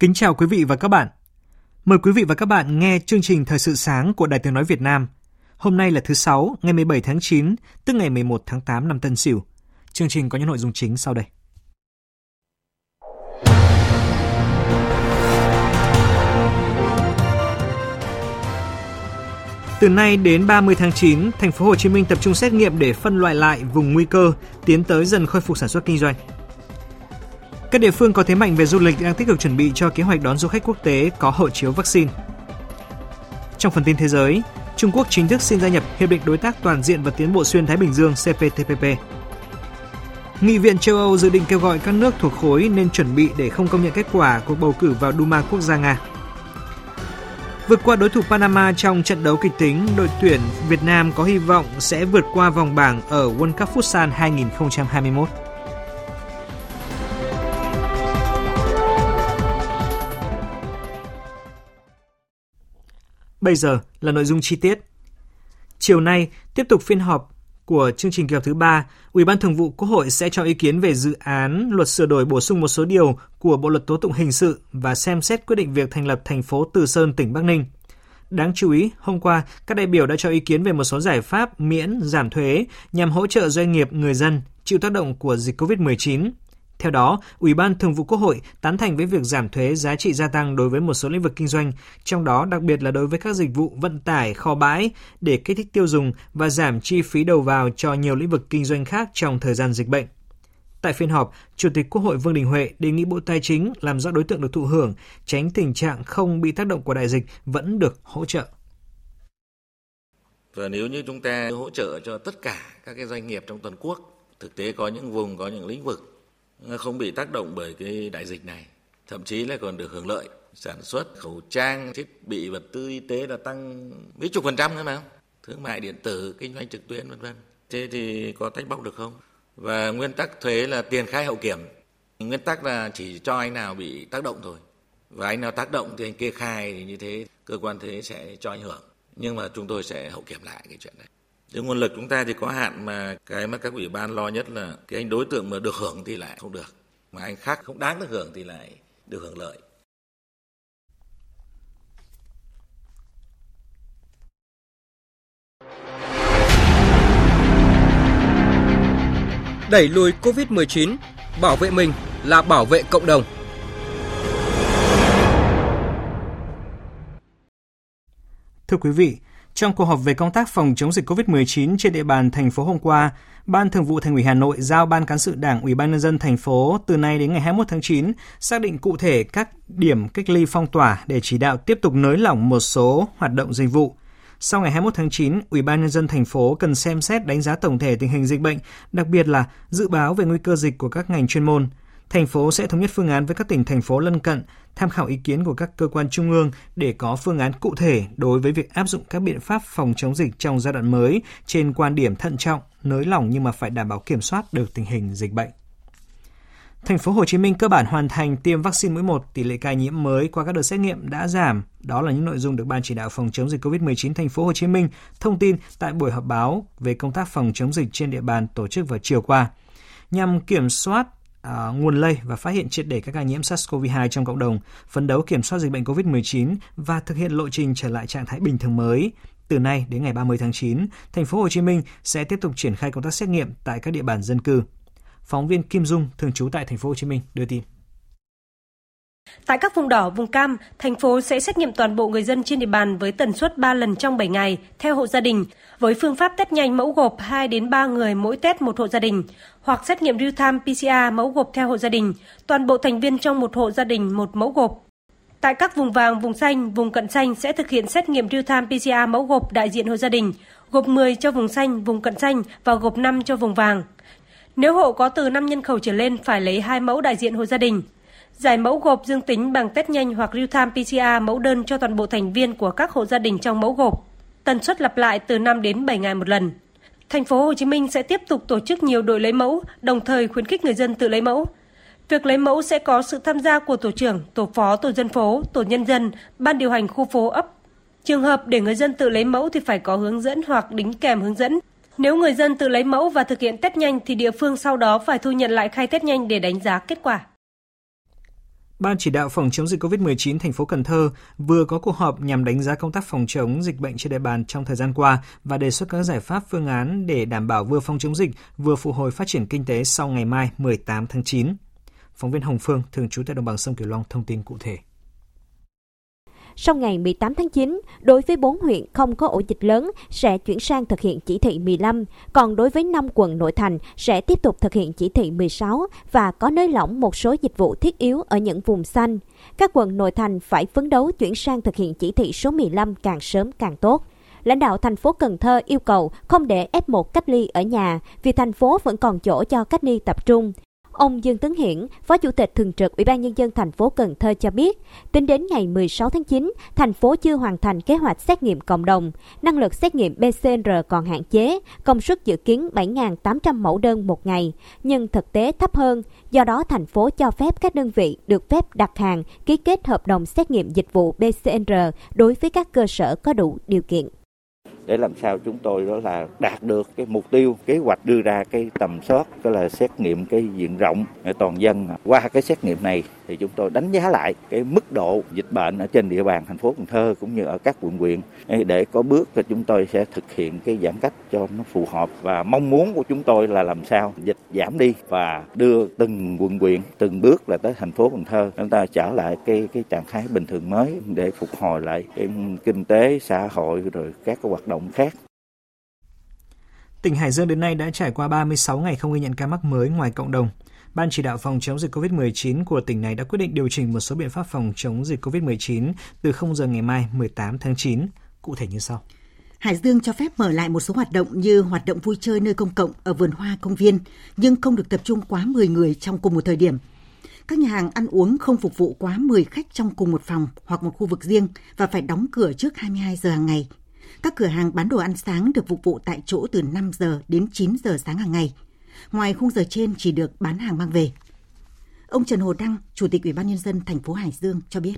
Kính chào quý vị và các bạn. Mời quý vị và các bạn nghe chương trình Thời sự sáng của Đài Tiếng Nói Việt Nam. Hôm nay là thứ Sáu, ngày 17 tháng 9, tức ngày 11 tháng 8 năm Tân Sửu. Chương trình có những nội dung chính sau đây. Từ nay đến 30 tháng 9, thành phố Hồ Chí Minh tập trung xét nghiệm để phân loại lại vùng nguy cơ, tiến tới dần khôi phục sản xuất kinh doanh. Các địa phương có thế mạnh về du lịch đang tích cực chuẩn bị cho kế hoạch đón du khách quốc tế có hộ chiếu vaccine. Trong phần tin thế giới, Trung Quốc chính thức xin gia nhập Hiệp định Đối tác Toàn diện và Tiến bộ Xuyên Thái Bình Dương CPTPP. Nghị viện châu Âu dự định kêu gọi các nước thuộc khối nên chuẩn bị để không công nhận kết quả cuộc bầu cử vào Duma quốc gia Nga. Vượt qua đối thủ Panama trong trận đấu kịch tính, đội tuyển Việt Nam có hy vọng sẽ vượt qua vòng bảng ở World Cup Futsal 2021. Bây giờ là nội dung chi tiết. Chiều nay, tiếp tục phiên họp của chương trình kỳ họp thứ ba, Ủy ban Thường vụ Quốc hội sẽ cho ý kiến về dự án luật sửa đổi bổ sung một số điều của Bộ luật tố tụng hình sự và xem xét quyết định việc thành lập thành phố Từ Sơn, tỉnh Bắc Ninh. Đáng chú ý, hôm qua, các đại biểu đã cho ý kiến về một số giải pháp miễn, giảm thuế nhằm hỗ trợ doanh nghiệp, người dân chịu tác động của dịch COVID-19 theo đó, Ủy ban Thường vụ Quốc hội tán thành với việc giảm thuế giá trị gia tăng đối với một số lĩnh vực kinh doanh, trong đó đặc biệt là đối với các dịch vụ vận tải, kho bãi để kích thích tiêu dùng và giảm chi phí đầu vào cho nhiều lĩnh vực kinh doanh khác trong thời gian dịch bệnh. Tại phiên họp, Chủ tịch Quốc hội Vương Đình Huệ đề nghị Bộ Tài chính làm rõ đối tượng được thụ hưởng, tránh tình trạng không bị tác động của đại dịch vẫn được hỗ trợ. Và nếu như chúng ta hỗ trợ cho tất cả các cái doanh nghiệp trong toàn quốc, thực tế có những vùng, có những lĩnh vực không bị tác động bởi cái đại dịch này, thậm chí là còn được hưởng lợi. Sản xuất khẩu trang, thiết bị, vật tư y tế là tăng mấy chục phần trăm nữa mà thương mại điện tử, kinh doanh trực tuyến, vân vân. Thế thì có tách bóc được không? Và nguyên tắc thuế là tiền khai hậu kiểm. Nguyên tắc là chỉ cho anh nào bị tác động thôi. Và anh nào tác động thì anh kê khai, thì như thế cơ quan thuế sẽ cho ảnh hưởng. Nhưng mà chúng tôi sẽ hậu kiểm lại cái chuyện này cái nguồn lực chúng ta thì có hạn mà cái mà các ủy ban lo nhất là cái anh đối tượng mà được hưởng thì lại không được, mà anh khác không đáng được hưởng thì lại được hưởng lợi. Đẩy lùi Covid-19, bảo vệ mình là bảo vệ cộng đồng. Thưa quý vị, trong cuộc họp về công tác phòng chống dịch COVID-19 trên địa bàn thành phố hôm qua, Ban Thường vụ Thành ủy Hà Nội giao Ban cán sự Đảng Ủy ban nhân dân thành phố từ nay đến ngày 21 tháng 9 xác định cụ thể các điểm cách ly phong tỏa để chỉ đạo tiếp tục nới lỏng một số hoạt động dịch vụ. Sau ngày 21 tháng 9, Ủy ban nhân dân thành phố cần xem xét đánh giá tổng thể tình hình dịch bệnh, đặc biệt là dự báo về nguy cơ dịch của các ngành chuyên môn thành phố sẽ thống nhất phương án với các tỉnh thành phố lân cận, tham khảo ý kiến của các cơ quan trung ương để có phương án cụ thể đối với việc áp dụng các biện pháp phòng chống dịch trong giai đoạn mới trên quan điểm thận trọng, nới lỏng nhưng mà phải đảm bảo kiểm soát được tình hình dịch bệnh. Thành phố Hồ Chí Minh cơ bản hoàn thành tiêm vaccine mũi 1, tỷ lệ ca nhiễm mới qua các đợt xét nghiệm đã giảm. Đó là những nội dung được Ban chỉ đạo phòng chống dịch COVID-19 thành phố Hồ Chí Minh thông tin tại buổi họp báo về công tác phòng chống dịch trên địa bàn tổ chức vào chiều qua. Nhằm kiểm soát uh, nguồn lây và phát hiện triệt để các ca nhiễm SARS-CoV-2 trong cộng đồng, phấn đấu kiểm soát dịch bệnh COVID-19 và thực hiện lộ trình trở lại trạng thái bình thường mới. Từ nay đến ngày 30 tháng 9, thành phố Hồ Chí Minh sẽ tiếp tục triển khai công tác xét nghiệm tại các địa bàn dân cư. Phóng viên Kim Dung thường trú tại thành phố Hồ Chí Minh đưa tin. Tại các vùng đỏ, vùng cam, thành phố sẽ xét nghiệm toàn bộ người dân trên địa bàn với tần suất 3 lần trong 7 ngày theo hộ gia đình, với phương pháp test nhanh mẫu gộp 2 đến 3 người mỗi test một hộ gia đình, hoặc xét nghiệm real-time PCR mẫu gộp theo hộ gia đình, toàn bộ thành viên trong một hộ gia đình một mẫu gộp. Tại các vùng vàng, vùng xanh, vùng cận xanh sẽ thực hiện xét nghiệm real-time PCR mẫu gộp đại diện hộ gia đình, gộp 10 cho vùng xanh, vùng cận xanh và gộp 5 cho vùng vàng. Nếu hộ có từ 5 nhân khẩu trở lên phải lấy hai mẫu đại diện hộ gia đình. Giải mẫu gộp dương tính bằng test nhanh hoặc real-time PCR mẫu đơn cho toàn bộ thành viên của các hộ gia đình trong mẫu gộp. Tần suất lặp lại từ 5 đến 7 ngày một lần. Thành phố Hồ Chí Minh sẽ tiếp tục tổ chức nhiều đội lấy mẫu, đồng thời khuyến khích người dân tự lấy mẫu. Việc lấy mẫu sẽ có sự tham gia của tổ trưởng, tổ phó tổ dân phố, tổ nhân dân, ban điều hành khu phố ấp. Trường hợp để người dân tự lấy mẫu thì phải có hướng dẫn hoặc đính kèm hướng dẫn. Nếu người dân tự lấy mẫu và thực hiện test nhanh thì địa phương sau đó phải thu nhận lại khai test nhanh để đánh giá kết quả. Ban chỉ đạo phòng chống dịch COVID-19 thành phố Cần Thơ vừa có cuộc họp nhằm đánh giá công tác phòng chống dịch bệnh trên địa bàn trong thời gian qua và đề xuất các giải pháp phương án để đảm bảo vừa phòng chống dịch, vừa phục hồi phát triển kinh tế sau ngày mai 18 tháng 9. Phóng viên Hồng Phương, thường trú tại đồng bằng sông Cửu Long thông tin cụ thể. Sau ngày 18 tháng 9, đối với 4 huyện không có ổ dịch lớn sẽ chuyển sang thực hiện chỉ thị 15, còn đối với 5 quận nội thành sẽ tiếp tục thực hiện chỉ thị 16 và có nới lỏng một số dịch vụ thiết yếu ở những vùng xanh. Các quận nội thành phải phấn đấu chuyển sang thực hiện chỉ thị số 15 càng sớm càng tốt lãnh đạo thành phố Cần Thơ yêu cầu không để F1 cách ly ở nhà vì thành phố vẫn còn chỗ cho cách ly tập trung. Ông Dương Tấn Hiển, Phó Chủ tịch Thường trực Ủy ban Nhân dân thành phố Cần Thơ cho biết, tính đến ngày 16 tháng 9, thành phố chưa hoàn thành kế hoạch xét nghiệm cộng đồng. Năng lực xét nghiệm PCR còn hạn chế, công suất dự kiến 7.800 mẫu đơn một ngày, nhưng thực tế thấp hơn. Do đó, thành phố cho phép các đơn vị được phép đặt hàng, ký kết hợp đồng xét nghiệm dịch vụ PCR đối với các cơ sở có đủ điều kiện để làm sao chúng tôi đó là đạt được cái mục tiêu, kế hoạch đưa ra cái tầm soát đó là xét nghiệm cái diện rộng toàn dân. Qua cái xét nghiệm này thì chúng tôi đánh giá lại cái mức độ dịch bệnh ở trên địa bàn thành phố Cần Thơ cũng như ở các quận huyện để có bước thì chúng tôi sẽ thực hiện cái giãn cách cho nó phù hợp và mong muốn của chúng tôi là làm sao dịch giảm đi và đưa từng quận huyện, từng bước là tới thành phố Cần Thơ chúng ta trở lại cái cái trạng thái bình thường mới để phục hồi lại cái kinh tế, xã hội rồi các cái hoạt động khác Tỉnh Hải Dương đến nay đã trải qua 36 ngày không ghi nhận ca mắc mới ngoài cộng đồng. Ban chỉ đạo phòng chống dịch COVID-19 của tỉnh này đã quyết định điều chỉnh một số biện pháp phòng chống dịch COVID-19 từ 0 giờ ngày mai 18 tháng 9. Cụ thể như sau. Hải Dương cho phép mở lại một số hoạt động như hoạt động vui chơi nơi công cộng ở vườn hoa công viên, nhưng không được tập trung quá 10 người trong cùng một thời điểm. Các nhà hàng ăn uống không phục vụ quá 10 khách trong cùng một phòng hoặc một khu vực riêng và phải đóng cửa trước 22 giờ hàng ngày. Các cửa hàng bán đồ ăn sáng được phục vụ tại chỗ từ 5 giờ đến 9 giờ sáng hàng ngày. Ngoài khung giờ trên chỉ được bán hàng mang về. Ông Trần Hồ Đăng, Chủ tịch Ủy ban nhân dân thành phố Hải Dương cho biết.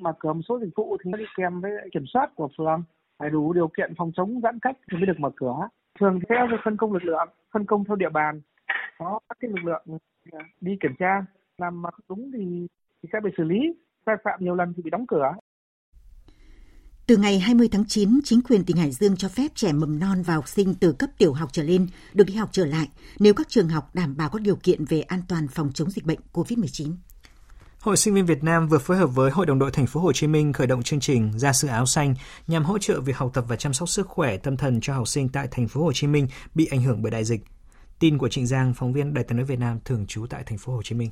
mà cửa một số dịch vụ thì nó đi kèm với kiểm soát của phường phải đủ điều kiện phòng chống giãn cách thì mới được mở cửa. Thường theo phân công lực lượng, phân công theo địa bàn, có các cái lực lượng à, đi kiểm tra, làm mà đúng thì, thì sẽ bị xử lý, sai phạm nhiều lần thì bị đóng cửa. Từ ngày 20 tháng 9, chính quyền tỉnh Hải Dương cho phép trẻ mầm non và học sinh từ cấp tiểu học trở lên được đi học trở lại nếu các trường học đảm bảo các điều kiện về an toàn phòng chống dịch bệnh COVID-19. Hội sinh viên Việt Nam vừa phối hợp với Hội đồng đội thành phố Hồ Chí Minh khởi động chương trình Gia sư áo xanh nhằm hỗ trợ việc học tập và chăm sóc sức khỏe tâm thần cho học sinh tại thành phố Hồ Chí Minh bị ảnh hưởng bởi đại dịch. Tin của Trịnh Giang, phóng viên Đài tiếng nói Việt Nam thường trú tại thành phố Hồ Chí Minh.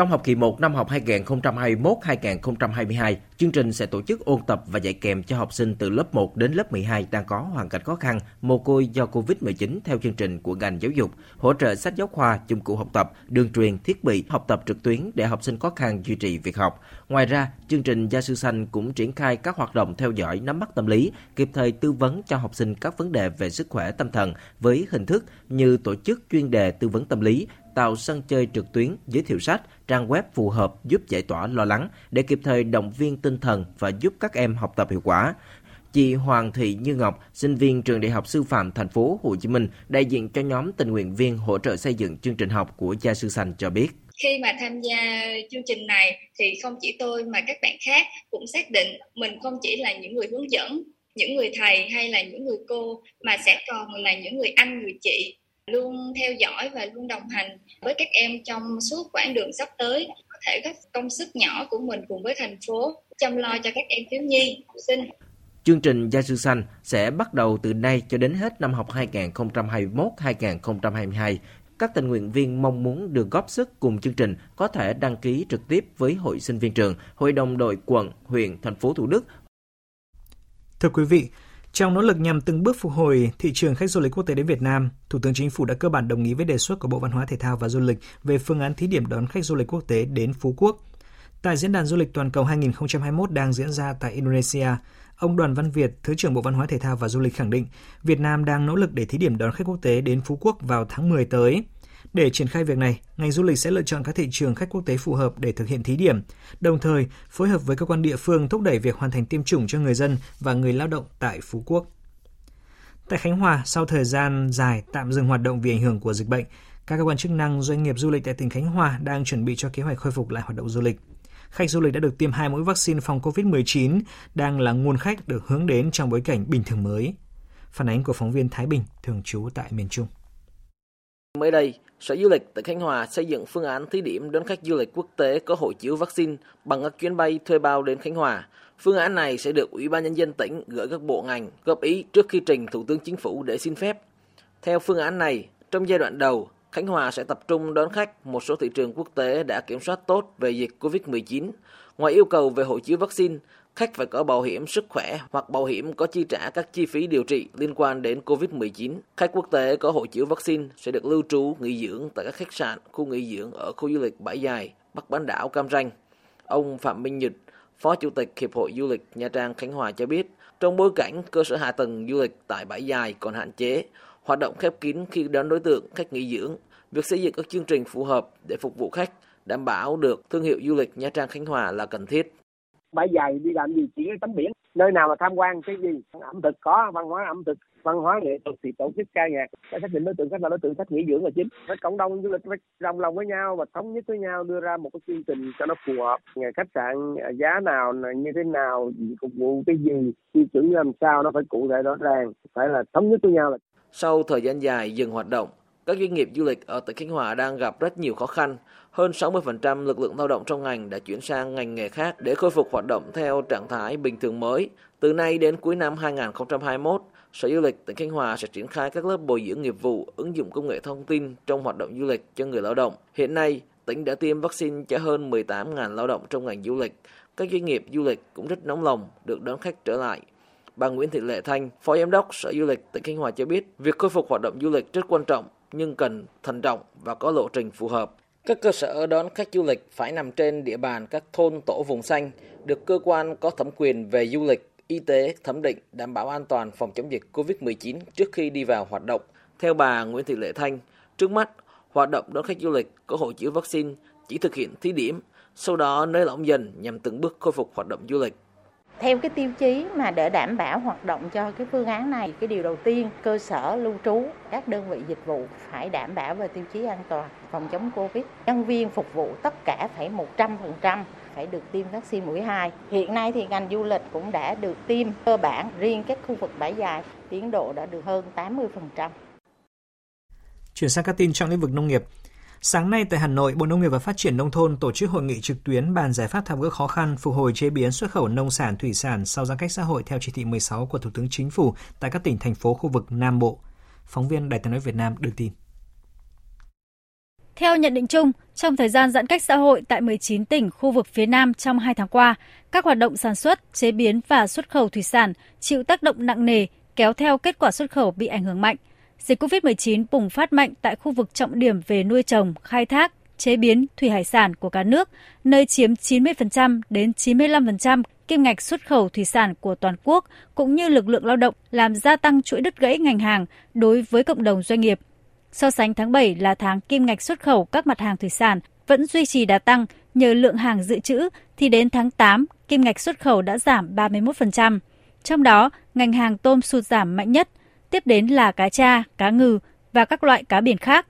Trong học kỳ 1 năm học 2021-2022, chương trình sẽ tổ chức ôn tập và dạy kèm cho học sinh từ lớp 1 đến lớp 12 đang có hoàn cảnh khó khăn, mồ côi do Covid-19 theo chương trình của ngành giáo dục, hỗ trợ sách giáo khoa, dụng cụ học tập, đường truyền, thiết bị học tập trực tuyến để học sinh khó khăn duy trì việc học. Ngoài ra, chương trình Gia sư xanh cũng triển khai các hoạt động theo dõi nắm bắt tâm lý, kịp thời tư vấn cho học sinh các vấn đề về sức khỏe tâm thần với hình thức như tổ chức chuyên đề tư vấn tâm lý, tạo sân chơi trực tuyến, giới thiệu sách, trang web phù hợp giúp giải tỏa lo lắng để kịp thời động viên tinh thần và giúp các em học tập hiệu quả. Chị Hoàng Thị Như Ngọc, sinh viên trường Đại học Sư phạm thành phố Hồ Chí Minh, đại diện cho nhóm tình nguyện viên hỗ trợ xây dựng chương trình học của Gia sư sành cho biết. Khi mà tham gia chương trình này thì không chỉ tôi mà các bạn khác cũng xác định mình không chỉ là những người hướng dẫn, những người thầy hay là những người cô mà sẽ còn là những người anh, người chị luôn theo dõi và luôn đồng hành với các em trong suốt quãng đường sắp tới có thể góp công sức nhỏ của mình cùng với thành phố chăm lo cho các em thiếu nhi học sinh Chương trình Gia sư xanh sẽ bắt đầu từ nay cho đến hết năm học 2021-2022. Các tình nguyện viên mong muốn được góp sức cùng chương trình có thể đăng ký trực tiếp với Hội sinh viên trường, Hội đồng đội quận, huyện, thành phố Thủ Đức. Thưa quý vị, trong nỗ lực nhằm từng bước phục hồi thị trường khách du lịch quốc tế đến Việt Nam, Thủ tướng Chính phủ đã cơ bản đồng ý với đề xuất của Bộ Văn hóa Thể thao và Du lịch về phương án thí điểm đón khách du lịch quốc tế đến Phú Quốc. Tại Diễn đàn Du lịch Toàn cầu 2021 đang diễn ra tại Indonesia, ông Đoàn Văn Việt, Thứ trưởng Bộ Văn hóa Thể thao và Du lịch khẳng định Việt Nam đang nỗ lực để thí điểm đón khách quốc tế đến Phú Quốc vào tháng 10 tới. Để triển khai việc này, ngành du lịch sẽ lựa chọn các thị trường khách quốc tế phù hợp để thực hiện thí điểm, đồng thời phối hợp với cơ quan địa phương thúc đẩy việc hoàn thành tiêm chủng cho người dân và người lao động tại Phú Quốc. Tại Khánh Hòa, sau thời gian dài tạm dừng hoạt động vì ảnh hưởng của dịch bệnh, các cơ quan chức năng doanh nghiệp du lịch tại tỉnh Khánh Hòa đang chuẩn bị cho kế hoạch khôi phục lại hoạt động du lịch. Khách du lịch đã được tiêm hai mũi vaccine phòng COVID-19 đang là nguồn khách được hướng đến trong bối cảnh bình thường mới. Phản ánh của phóng viên Thái Bình, thường trú tại miền Trung. Mới đây, Sở Du lịch tỉnh Khánh Hòa xây dựng phương án thí điểm đón khách du lịch quốc tế có hộ chiếu vaccine bằng các chuyến bay thuê bao đến Khánh Hòa. Phương án này sẽ được Ủy ban Nhân dân tỉnh gửi các bộ ngành góp ý trước khi trình Thủ tướng Chính phủ để xin phép. Theo phương án này, trong giai đoạn đầu, Khánh Hòa sẽ tập trung đón khách một số thị trường quốc tế đã kiểm soát tốt về dịch COVID-19. Ngoài yêu cầu về hộ chiếu vaccine, khách phải có bảo hiểm sức khỏe hoặc bảo hiểm có chi trả các chi phí điều trị liên quan đến COVID-19. Khách quốc tế có hộ chiếu vaccine sẽ được lưu trú nghỉ dưỡng tại các khách sạn, khu nghỉ dưỡng ở khu du lịch Bãi Dài, Bắc Bán đảo Cam Ranh. Ông Phạm Minh Nhật, Phó Chủ tịch Hiệp hội Du lịch Nha Trang Khánh Hòa cho biết, trong bối cảnh cơ sở hạ tầng du lịch tại Bãi Dài còn hạn chế, hoạt động khép kín khi đón đối tượng khách nghỉ dưỡng, việc xây dựng các chương trình phù hợp để phục vụ khách, đảm bảo được thương hiệu du lịch Nha Trang Khánh Hòa là cần thiết bãi dài đi làm gì chỉ tắm biển. Nơi nào mà tham quan cái gì? Ẩm thực có, văn hóa ẩm thực, văn hóa nghệ thuật thì tổ chức ca nhạc. Phải xác định đối tượng khách là đối tượng khách nghỉ dưỡng là chính. Với cộng đồng du lịch phải đồng lòng với nhau và thống nhất với nhau, đưa ra một cái chương trình cho nó phù hợp. Ngày khách sạn à, giá nào như thế nào phục vụ cái gì, tiêu chuẩn làm sao, nó phải cụ thể rõ ràng. Phải là thống nhất với nhau là sau thời gian dài dừng hoạt động các doanh nghiệp du lịch ở tỉnh Khánh Hòa đang gặp rất nhiều khó khăn. Hơn 60% lực lượng lao động trong ngành đã chuyển sang ngành nghề khác để khôi phục hoạt động theo trạng thái bình thường mới. Từ nay đến cuối năm 2021, Sở Du lịch tỉnh Khánh Hòa sẽ triển khai các lớp bồi dưỡng nghiệp vụ ứng dụng công nghệ thông tin trong hoạt động du lịch cho người lao động. Hiện nay, tỉnh đã tiêm vaccine cho hơn 18.000 lao động trong ngành du lịch. Các doanh nghiệp du lịch cũng rất nóng lòng được đón khách trở lại. Bà Nguyễn Thị Lệ Thanh, Phó Giám đốc Sở Du lịch tỉnh Khánh Hòa cho biết, việc khôi phục hoạt động du lịch rất quan trọng nhưng cần thận trọng và có lộ trình phù hợp. Các cơ sở đón khách du lịch phải nằm trên địa bàn các thôn tổ vùng xanh, được cơ quan có thẩm quyền về du lịch, y tế thẩm định đảm bảo an toàn phòng chống dịch COVID-19 trước khi đi vào hoạt động. Theo bà Nguyễn Thị Lệ Thanh, trước mắt, hoạt động đón khách du lịch có hộ chiếu vaccine chỉ thực hiện thí điểm, sau đó nới lỏng dần nhằm từng bước khôi phục hoạt động du lịch. Theo cái tiêu chí mà để đảm bảo hoạt động cho cái phương án này, cái điều đầu tiên cơ sở lưu trú, các đơn vị dịch vụ phải đảm bảo về tiêu chí an toàn phòng chống Covid. Nhân viên phục vụ tất cả phải 100% phải được tiêm vaccine mũi 2. Hiện nay thì ngành du lịch cũng đã được tiêm cơ bản riêng các khu vực bãi dài, tiến độ đã được hơn 80%. Chuyển sang các tin trong lĩnh vực nông nghiệp. Sáng nay tại Hà Nội, Bộ Nông nghiệp và Phát triển Nông thôn tổ chức hội nghị trực tuyến bàn giải pháp tháo gỡ khó khăn phục hồi chế biến xuất khẩu nông sản thủy sản sau giãn cách xã hội theo chỉ thị 16 của Thủ tướng Chính phủ tại các tỉnh thành phố khu vực Nam Bộ. Phóng viên Đài tiếng nói Việt Nam đưa tin. Theo nhận định chung, trong thời gian giãn cách xã hội tại 19 tỉnh khu vực phía Nam trong 2 tháng qua, các hoạt động sản xuất, chế biến và xuất khẩu thủy sản chịu tác động nặng nề, kéo theo kết quả xuất khẩu bị ảnh hưởng mạnh – Dịch COVID-19 bùng phát mạnh tại khu vực trọng điểm về nuôi trồng, khai thác, chế biến thủy hải sản của cả nước, nơi chiếm 90% đến 95% kim ngạch xuất khẩu thủy sản của toàn quốc cũng như lực lượng lao động làm gia tăng chuỗi đứt gãy ngành hàng đối với cộng đồng doanh nghiệp. So sánh tháng 7 là tháng kim ngạch xuất khẩu các mặt hàng thủy sản vẫn duy trì đà tăng nhờ lượng hàng dự trữ thì đến tháng 8 kim ngạch xuất khẩu đã giảm 31%. Trong đó, ngành hàng tôm sụt giảm mạnh nhất – tiếp đến là cá tra, cá ngừ và các loại cá biển khác.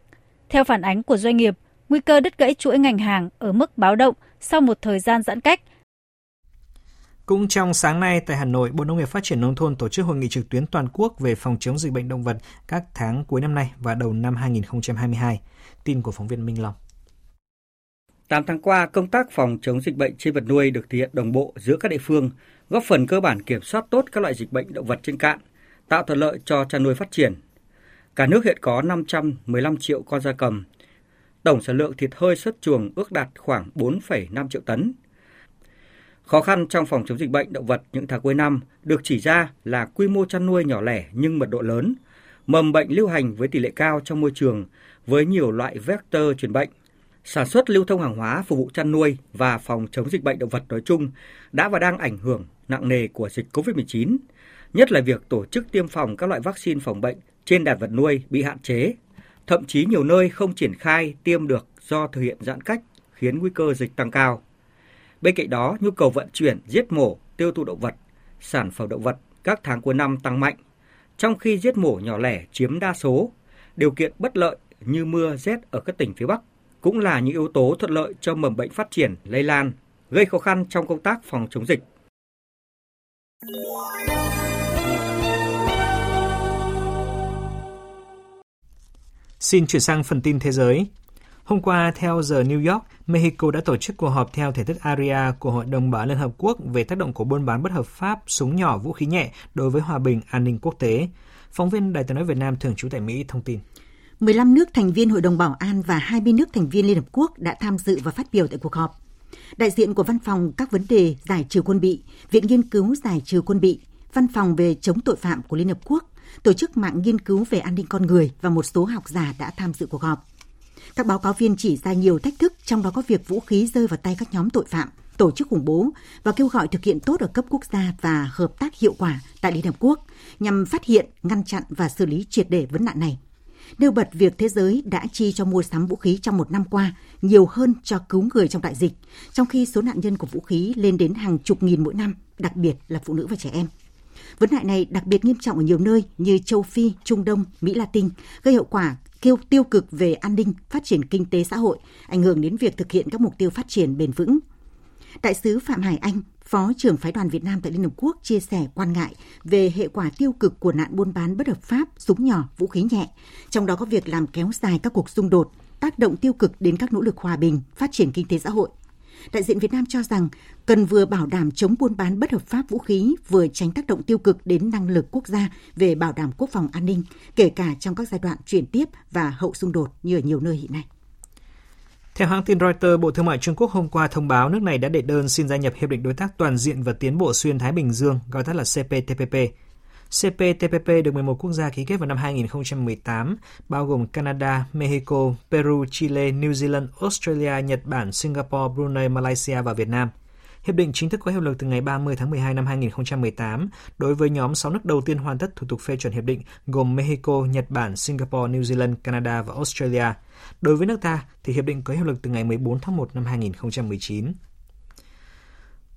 Theo phản ánh của doanh nghiệp, nguy cơ đứt gãy chuỗi ngành hàng ở mức báo động sau một thời gian giãn cách. Cũng trong sáng nay tại Hà Nội, Bộ Nông nghiệp Phát triển Nông thôn tổ chức hội nghị trực tuyến toàn quốc về phòng chống dịch bệnh động vật các tháng cuối năm nay và đầu năm 2022. Tin của phóng viên Minh Long. 8 tháng qua, công tác phòng chống dịch bệnh trên vật nuôi được thực hiện đồng bộ giữa các địa phương, góp phần cơ bản kiểm soát tốt các loại dịch bệnh động vật trên cạn, tạo thuận lợi cho chăn nuôi phát triển. Cả nước hiện có 515 triệu con gia cầm. Tổng sản lượng thịt hơi xuất chuồng ước đạt khoảng 4,5 triệu tấn. Khó khăn trong phòng chống dịch bệnh động vật những tháng cuối năm được chỉ ra là quy mô chăn nuôi nhỏ lẻ nhưng mật độ lớn, mầm bệnh lưu hành với tỷ lệ cao trong môi trường với nhiều loại vector truyền bệnh sản xuất lưu thông hàng hóa phục vụ chăn nuôi và phòng chống dịch bệnh động vật nói chung đã và đang ảnh hưởng nặng nề của dịch COVID-19, nhất là việc tổ chức tiêm phòng các loại vaccine phòng bệnh trên đàn vật nuôi bị hạn chế. Thậm chí nhiều nơi không triển khai tiêm được do thực hiện giãn cách khiến nguy cơ dịch tăng cao. Bên cạnh đó, nhu cầu vận chuyển, giết mổ, tiêu thụ động vật, sản phẩm động vật các tháng cuối năm tăng mạnh, trong khi giết mổ nhỏ lẻ chiếm đa số, điều kiện bất lợi như mưa rét ở các tỉnh phía Bắc cũng là những yếu tố thuận lợi cho mầm bệnh phát triển, lây lan, gây khó khăn trong công tác phòng chống dịch. Xin chuyển sang phần tin thế giới. Hôm qua, theo giờ New York, Mexico đã tổ chức cuộc họp theo thể thức ARIA của Hội đồng Bảo Liên Hợp Quốc về tác động của buôn bán bất hợp pháp súng nhỏ vũ khí nhẹ đối với hòa bình an ninh quốc tế. Phóng viên Đài tiếng nói Việt Nam thường trú tại Mỹ thông tin. 15 nước thành viên Hội đồng Bảo an và 20 nước thành viên Liên Hợp Quốc đã tham dự và phát biểu tại cuộc họp. Đại diện của Văn phòng các vấn đề giải trừ quân bị, Viện Nghiên cứu giải trừ quân bị, Văn phòng về chống tội phạm của Liên Hợp Quốc, Tổ chức mạng nghiên cứu về an ninh con người và một số học giả đã tham dự cuộc họp. Các báo cáo viên chỉ ra nhiều thách thức, trong đó có việc vũ khí rơi vào tay các nhóm tội phạm, tổ chức khủng bố và kêu gọi thực hiện tốt ở cấp quốc gia và hợp tác hiệu quả tại Liên Hợp Quốc nhằm phát hiện, ngăn chặn và xử lý triệt để vấn nạn này nêu bật việc thế giới đã chi cho mua sắm vũ khí trong một năm qua nhiều hơn cho cứu người trong đại dịch, trong khi số nạn nhân của vũ khí lên đến hàng chục nghìn mỗi năm, đặc biệt là phụ nữ và trẻ em. Vấn nạn này đặc biệt nghiêm trọng ở nhiều nơi như châu Phi, Trung Đông, Mỹ Latin, gây hậu quả kêu tiêu cực về an ninh, phát triển kinh tế xã hội, ảnh hưởng đến việc thực hiện các mục tiêu phát triển bền vững. Đại sứ Phạm Hải Anh, Phó trưởng phái đoàn Việt Nam tại Liên Hợp Quốc chia sẻ quan ngại về hệ quả tiêu cực của nạn buôn bán bất hợp pháp súng nhỏ, vũ khí nhẹ, trong đó có việc làm kéo dài các cuộc xung đột, tác động tiêu cực đến các nỗ lực hòa bình, phát triển kinh tế xã hội. Đại diện Việt Nam cho rằng cần vừa bảo đảm chống buôn bán bất hợp pháp vũ khí, vừa tránh tác động tiêu cực đến năng lực quốc gia về bảo đảm quốc phòng an ninh, kể cả trong các giai đoạn chuyển tiếp và hậu xung đột như ở nhiều nơi hiện nay. Theo hãng tin Reuters, Bộ Thương mại Trung Quốc hôm qua thông báo nước này đã đệ đơn xin gia nhập Hiệp định Đối tác Toàn diện và Tiến bộ Xuyên Thái Bình Dương, gọi tắt là CPTPP. CPTPP được 11 quốc gia ký kết vào năm 2018, bao gồm Canada, Mexico, Peru, Chile, New Zealand, Australia, Nhật Bản, Singapore, Brunei, Malaysia và Việt Nam. Hiệp định chính thức có hiệu lực từ ngày 30 tháng 12 năm 2018 đối với nhóm 6 nước đầu tiên hoàn tất thủ tục phê chuẩn hiệp định gồm Mexico, Nhật Bản, Singapore, New Zealand, Canada và Australia. Đối với nước ta thì hiệp định có hiệu lực từ ngày 14 tháng 1 năm 2019.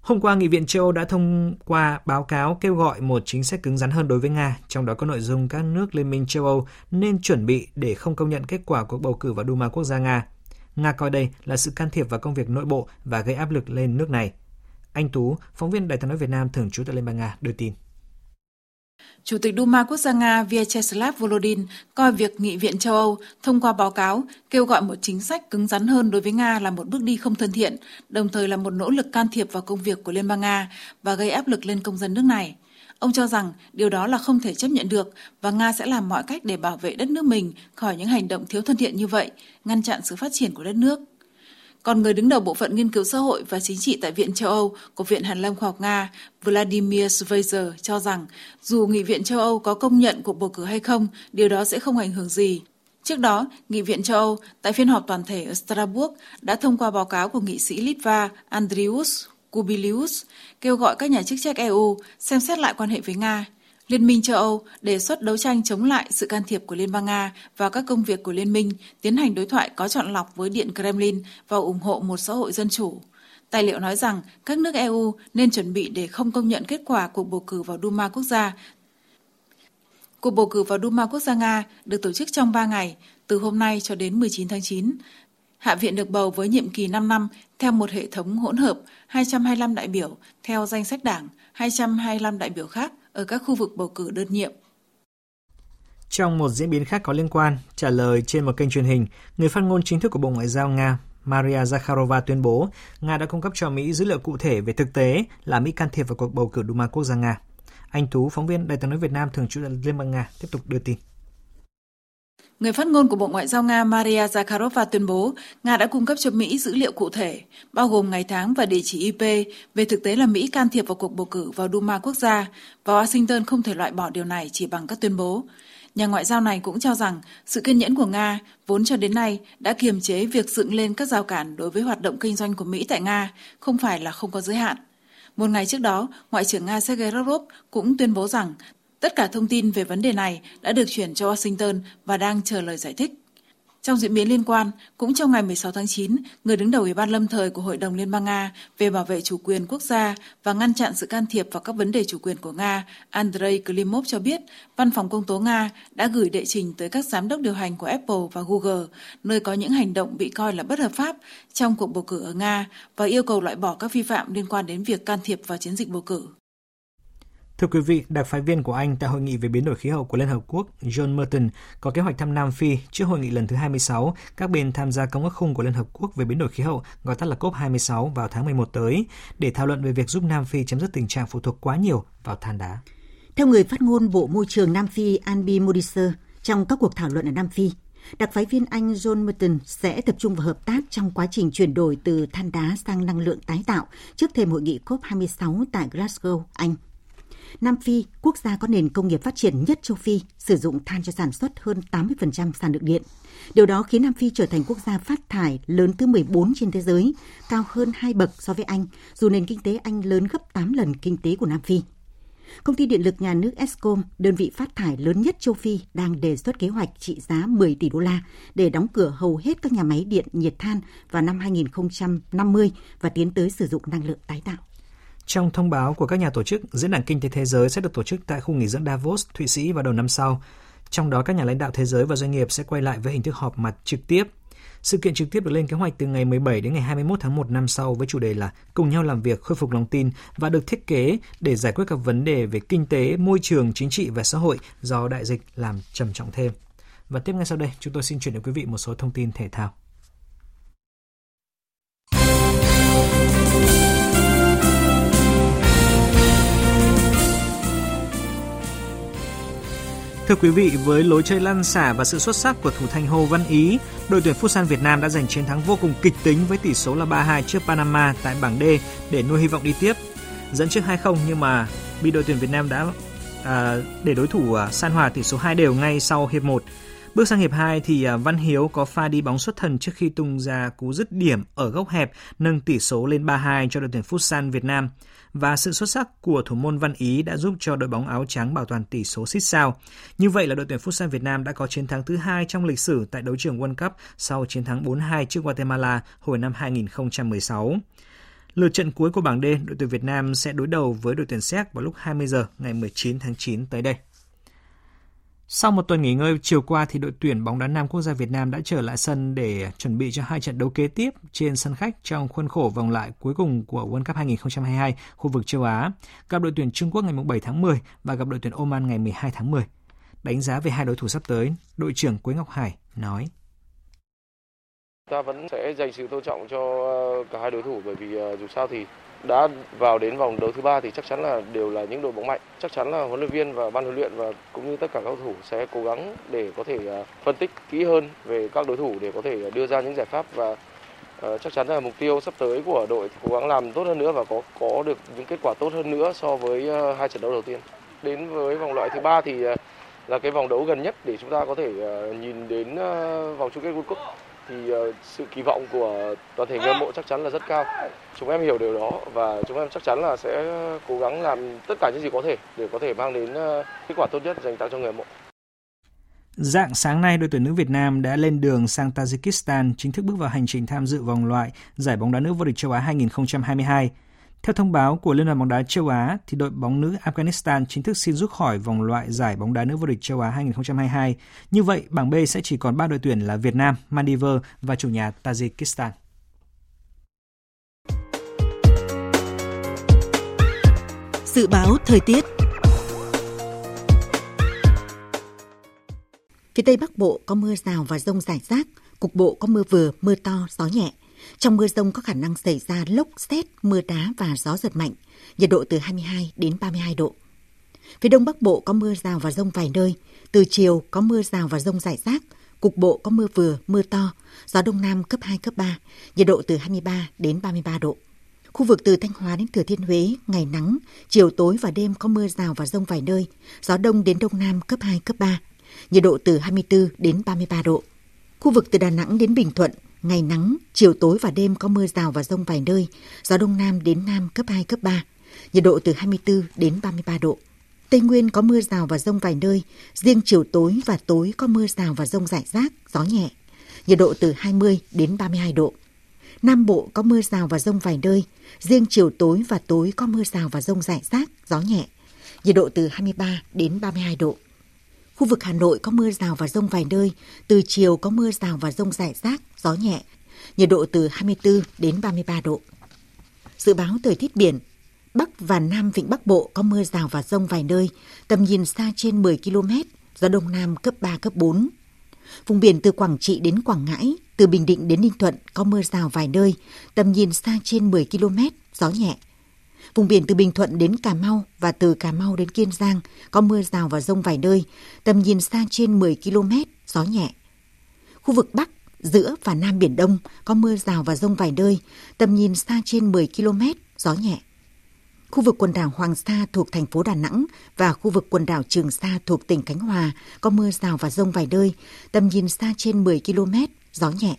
Hôm qua, Nghị viện châu Âu đã thông qua báo cáo kêu gọi một chính sách cứng rắn hơn đối với Nga, trong đó có nội dung các nước Liên minh châu Âu nên chuẩn bị để không công nhận kết quả cuộc bầu cử vào Duma quốc gia Nga. Nga coi đây là sự can thiệp vào công việc nội bộ và gây áp lực lên nước này. Anh Tú, phóng viên Đài tiếng nói Việt Nam thường trú tại Liên bang Nga đưa tin. Chủ tịch Duma Quốc gia Nga Vyacheslav Volodin coi việc Nghị viện châu Âu thông qua báo cáo kêu gọi một chính sách cứng rắn hơn đối với Nga là một bước đi không thân thiện, đồng thời là một nỗ lực can thiệp vào công việc của Liên bang Nga và gây áp lực lên công dân nước này. Ông cho rằng điều đó là không thể chấp nhận được và Nga sẽ làm mọi cách để bảo vệ đất nước mình khỏi những hành động thiếu thân thiện như vậy, ngăn chặn sự phát triển của đất nước. Còn người đứng đầu bộ phận nghiên cứu xã hội và chính trị tại Viện châu Âu của Viện Hàn Lâm Khoa học Nga Vladimir Sveizer cho rằng dù Nghị viện châu Âu có công nhận cuộc bầu cử hay không, điều đó sẽ không ảnh hưởng gì. Trước đó, Nghị viện châu Âu tại phiên họp toàn thể ở Strasbourg đã thông qua báo cáo của nghị sĩ Litva Andrius Kubilius kêu gọi các nhà chức trách EU xem xét lại quan hệ với Nga Liên minh châu Âu đề xuất đấu tranh chống lại sự can thiệp của Liên bang Nga vào các công việc của Liên minh, tiến hành đối thoại có chọn lọc với Điện Kremlin và ủng hộ một xã hội dân chủ. Tài liệu nói rằng các nước EU nên chuẩn bị để không công nhận kết quả cuộc bầu cử vào Duma quốc gia. Cuộc bầu cử vào Duma quốc gia Nga được tổ chức trong 3 ngày, từ hôm nay cho đến 19 tháng 9. Hạ viện được bầu với nhiệm kỳ 5 năm theo một hệ thống hỗn hợp 225 đại biểu theo danh sách đảng, 225 đại biểu khác ở các khu vực bầu cử đơn nhiệm. Trong một diễn biến khác có liên quan, trả lời trên một kênh truyền hình, người phát ngôn chính thức của Bộ Ngoại giao Nga Maria Zakharova tuyên bố Nga đã cung cấp cho Mỹ dữ liệu cụ thể về thực tế là Mỹ can thiệp vào cuộc bầu cử Duma quốc gia Nga. Anh Tú, phóng viên Đài tiếng nói Việt Nam thường trú tại Liên bang Nga, tiếp tục đưa tin. Người phát ngôn của Bộ Ngoại giao Nga Maria Zakharova tuyên bố Nga đã cung cấp cho Mỹ dữ liệu cụ thể, bao gồm ngày tháng và địa chỉ IP, về thực tế là Mỹ can thiệp vào cuộc bầu cử vào Duma quốc gia, và Washington không thể loại bỏ điều này chỉ bằng các tuyên bố. Nhà ngoại giao này cũng cho rằng sự kiên nhẫn của Nga vốn cho đến nay đã kiềm chế việc dựng lên các rào cản đối với hoạt động kinh doanh của Mỹ tại Nga, không phải là không có giới hạn. Một ngày trước đó, Ngoại trưởng Nga Sergei Lavrov cũng tuyên bố rằng tất cả thông tin về vấn đề này đã được chuyển cho Washington và đang chờ lời giải thích. Trong diễn biến liên quan, cũng trong ngày 16 tháng 9, người đứng đầu Ủy ban lâm thời của Hội đồng Liên bang Nga về bảo vệ chủ quyền quốc gia và ngăn chặn sự can thiệp vào các vấn đề chủ quyền của Nga, Andrei Klimov cho biết, Văn phòng Công tố Nga đã gửi đệ trình tới các giám đốc điều hành của Apple và Google, nơi có những hành động bị coi là bất hợp pháp trong cuộc bầu cử ở Nga và yêu cầu loại bỏ các vi phạm liên quan đến việc can thiệp vào chiến dịch bầu cử. Thưa quý vị, đặc phái viên của Anh tại Hội nghị về biến đổi khí hậu của Liên Hợp Quốc John Merton có kế hoạch thăm Nam Phi trước hội nghị lần thứ 26 các bên tham gia công ước khung của Liên Hợp Quốc về biến đổi khí hậu, gọi tắt là COP26 vào tháng 11 tới, để thảo luận về việc giúp Nam Phi chấm dứt tình trạng phụ thuộc quá nhiều vào than đá. Theo người phát ngôn Bộ Môi trường Nam Phi Anbi Modiser, trong các cuộc thảo luận ở Nam Phi, đặc phái viên Anh John Merton sẽ tập trung vào hợp tác trong quá trình chuyển đổi từ than đá sang năng lượng tái tạo trước thềm hội nghị COP26 tại Glasgow, Anh Nam Phi, quốc gia có nền công nghiệp phát triển nhất châu Phi, sử dụng than cho sản xuất hơn 80% sản lượng điện. Điều đó khiến Nam Phi trở thành quốc gia phát thải lớn thứ 14 trên thế giới, cao hơn hai bậc so với Anh, dù nền kinh tế Anh lớn gấp 8 lần kinh tế của Nam Phi. Công ty điện lực nhà nước Eskom, đơn vị phát thải lớn nhất châu Phi, đang đề xuất kế hoạch trị giá 10 tỷ đô la để đóng cửa hầu hết các nhà máy điện nhiệt than vào năm 2050 và tiến tới sử dụng năng lượng tái tạo. Trong thông báo của các nhà tổ chức, Diễn đàn Kinh tế Thế giới sẽ được tổ chức tại khu nghỉ dưỡng Davos, Thụy Sĩ vào đầu năm sau. Trong đó, các nhà lãnh đạo thế giới và doanh nghiệp sẽ quay lại với hình thức họp mặt trực tiếp. Sự kiện trực tiếp được lên kế hoạch từ ngày 17 đến ngày 21 tháng 1 năm sau với chủ đề là Cùng nhau làm việc, khôi phục lòng tin và được thiết kế để giải quyết các vấn đề về kinh tế, môi trường, chính trị và xã hội do đại dịch làm trầm trọng thêm. Và tiếp ngay sau đây, chúng tôi xin chuyển đến quý vị một số thông tin thể thao. Thưa quý vị, với lối chơi lăn xả và sự xuất sắc của thủ thành Hồ Văn Ý, đội tuyển Futsal Việt Nam đã giành chiến thắng vô cùng kịch tính với tỷ số là 3-2 trước Panama tại bảng D để nuôi hy vọng đi tiếp. Dẫn trước 2-0 nhưng mà bị đội tuyển Việt Nam đã à, để đối thủ à, san hòa tỷ số 2 đều ngay sau hiệp 1. Bước sang hiệp 2 thì à, Văn Hiếu có pha đi bóng xuất thần trước khi tung ra cú dứt điểm ở góc hẹp nâng tỷ số lên 3-2 cho đội tuyển Futsal Việt Nam và sự xuất sắc của thủ môn Văn Ý đã giúp cho đội bóng áo trắng bảo toàn tỷ số xích sao. Như vậy là đội tuyển Futsal Việt Nam đã có chiến thắng thứ hai trong lịch sử tại đấu trường World Cup sau chiến thắng 4-2 trước Guatemala hồi năm 2016. Lượt trận cuối của bảng D, đội tuyển Việt Nam sẽ đối đầu với đội tuyển Séc vào lúc 20 giờ ngày 19 tháng 9 tới đây. Sau một tuần nghỉ ngơi chiều qua thì đội tuyển bóng đá nam quốc gia Việt Nam đã trở lại sân để chuẩn bị cho hai trận đấu kế tiếp trên sân khách trong khuôn khổ vòng loại cuối cùng của World Cup 2022 khu vực châu Á, gặp đội tuyển Trung Quốc ngày 7 tháng 10 và gặp đội tuyển Oman ngày 12 tháng 10. Đánh giá về hai đối thủ sắp tới, đội trưởng Quế Ngọc Hải nói: Ta vẫn sẽ dành sự tôn trọng cho ờ, cả hai đối thủ bởi vì ờ, dù sao thì đã vào đến vòng đấu thứ ba thì chắc chắn là đều là những đội bóng mạnh. Chắc chắn là huấn luyện viên và ban huấn luyện và cũng như tất cả các cầu thủ sẽ cố gắng để có thể à, phân tích kỹ hơn về các đối thủ để có thể đưa ra những giải pháp và à, chắc chắn là mục tiêu sắp tới của đội cố gắng làm tốt hơn nữa và có có được những kết quả tốt hơn nữa so với à, hai trận đấu đầu tiên. Đến với vòng loại thứ ba thì là cái vòng đấu gần nhất để chúng ta có thể nhìn đến vòng chung kết World Cup thì ờ, sự kỳ vọng của toàn thể người hâm mộ chắc chắn là rất cao. Chúng em hiểu điều đó và chúng em chắc chắn là sẽ cố gắng làm tất cả những gì có thể để có thể mang đến ờ, kết quả tốt nhất dành tặng cho người hâm mộ. Dạng sáng nay, đội tuyển nữ Việt Nam đã lên đường sang Tajikistan chính thức bước vào hành trình tham dự vòng loại giải bóng đá nữ vô địch châu Á 2022. Theo thông báo của Liên đoàn bóng đá châu Á, thì đội bóng nữ Afghanistan chính thức xin rút khỏi vòng loại giải bóng đá nữ vô địch châu Á 2022. Như vậy, bảng B sẽ chỉ còn 3 đội tuyển là Việt Nam, Maldives và chủ nhà Tajikistan. Dự báo thời tiết Phía Tây Bắc Bộ có mưa rào và rông rải rác, cục bộ có mưa vừa, mưa to, gió nhẹ. Trong mưa rông có khả năng xảy ra lốc, xét, mưa đá và gió giật mạnh, nhiệt độ từ 22 đến 32 độ. Phía Đông Bắc Bộ có mưa rào và rông vài nơi, từ chiều có mưa rào và rông rải rác, cục bộ có mưa vừa, mưa to, gió Đông Nam cấp 2, cấp 3, nhiệt độ từ 23 đến 33 độ. Khu vực từ Thanh Hóa đến Thừa Thiên Huế, ngày nắng, chiều tối và đêm có mưa rào và rông vài nơi, gió đông đến đông nam cấp 2, cấp 3, nhiệt độ từ 24 đến 33 độ. Khu vực từ Đà Nẵng đến Bình Thuận, ngày nắng, chiều tối và đêm có mưa rào và rông vài nơi, gió đông nam đến nam cấp 2, cấp 3, nhiệt độ từ 24 đến 33 độ. Tây Nguyên có mưa rào và rông vài nơi, riêng chiều tối và tối có mưa rào và rông rải rác, gió nhẹ, nhiệt độ từ 20 đến 32 độ. Nam Bộ có mưa rào và rông vài nơi, riêng chiều tối và tối có mưa rào và rông rải rác, gió nhẹ, nhiệt độ từ 23 đến 32 độ. Khu vực Hà Nội có mưa rào và rông vài nơi, từ chiều có mưa rào và rông rải rác, gió nhẹ, nhiệt độ từ 24 đến 33 độ. Dự báo thời tiết biển, Bắc và Nam Vịnh Bắc Bộ có mưa rào và rông vài nơi, tầm nhìn xa trên 10 km, gió Đông Nam cấp 3, cấp 4. Vùng biển từ Quảng Trị đến Quảng Ngãi, từ Bình Định đến Ninh Thuận có mưa rào vài nơi, tầm nhìn xa trên 10 km, gió nhẹ. Vùng biển từ Bình Thuận đến Cà Mau và từ Cà Mau đến Kiên Giang có mưa rào và rông vài nơi, tầm nhìn xa trên 10 km, gió nhẹ. Khu vực Bắc, giữa và Nam Biển Đông có mưa rào và rông vài nơi, tầm nhìn xa trên 10 km, gió nhẹ. Khu vực quần đảo Hoàng Sa thuộc thành phố Đà Nẵng và khu vực quần đảo Trường Sa thuộc tỉnh Khánh Hòa có mưa rào và rông vài nơi, tầm nhìn xa trên 10 km, gió nhẹ.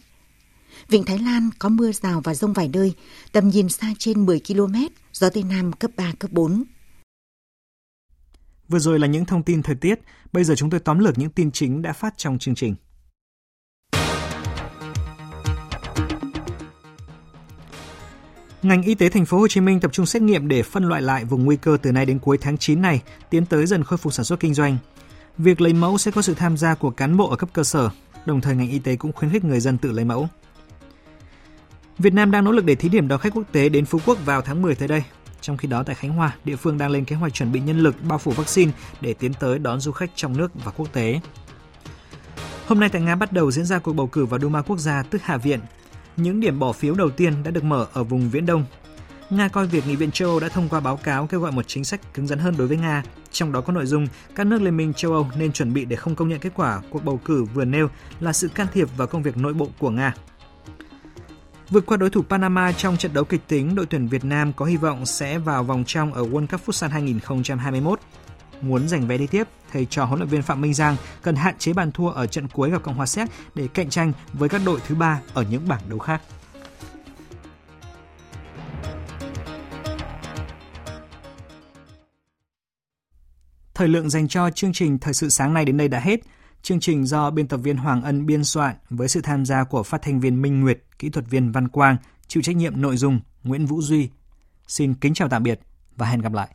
Vịnh Thái Lan có mưa rào và rông vài nơi, tầm nhìn xa trên 10 km, gió Tây Nam cấp 3, cấp 4. Vừa rồi là những thông tin thời tiết, bây giờ chúng tôi tóm lược những tin chính đã phát trong chương trình. Ngành y tế thành phố Hồ Chí Minh tập trung xét nghiệm để phân loại lại vùng nguy cơ từ nay đến cuối tháng 9 này, tiến tới dần khôi phục sản xuất kinh doanh. Việc lấy mẫu sẽ có sự tham gia của cán bộ ở cấp cơ sở, đồng thời ngành y tế cũng khuyến khích người dân tự lấy mẫu. Việt Nam đang nỗ lực để thí điểm đón khách quốc tế đến Phú Quốc vào tháng 10 tới đây. Trong khi đó tại Khánh Hòa, địa phương đang lên kế hoạch chuẩn bị nhân lực bao phủ vaccine để tiến tới đón du khách trong nước và quốc tế. Hôm nay tại Nga bắt đầu diễn ra cuộc bầu cử vào Duma quốc gia tức Hạ viện. Những điểm bỏ phiếu đầu tiên đã được mở ở vùng Viễn Đông. Nga coi việc Nghị viện châu Âu đã thông qua báo cáo kêu gọi một chính sách cứng rắn hơn đối với Nga, trong đó có nội dung các nước Liên minh châu Âu nên chuẩn bị để không công nhận kết quả cuộc bầu cử vừa nêu là sự can thiệp vào công việc nội bộ của Nga. Vượt qua đối thủ Panama trong trận đấu kịch tính, đội tuyển Việt Nam có hy vọng sẽ vào vòng trong ở World Cup Futsal 2021. Muốn giành vé đi tiếp, thầy trò huấn luyện viên Phạm Minh Giang cần hạn chế bàn thua ở trận cuối gặp Cộng hòa Séc để cạnh tranh với các đội thứ ba ở những bảng đấu khác. Thời lượng dành cho chương trình Thời sự sáng nay đến đây đã hết. Chương trình do biên tập viên Hoàng Ân biên soạn với sự tham gia của phát thanh viên Minh Nguyệt, kỹ thuật viên Văn Quang, chịu trách nhiệm nội dung Nguyễn Vũ Duy. Xin kính chào tạm biệt và hẹn gặp lại.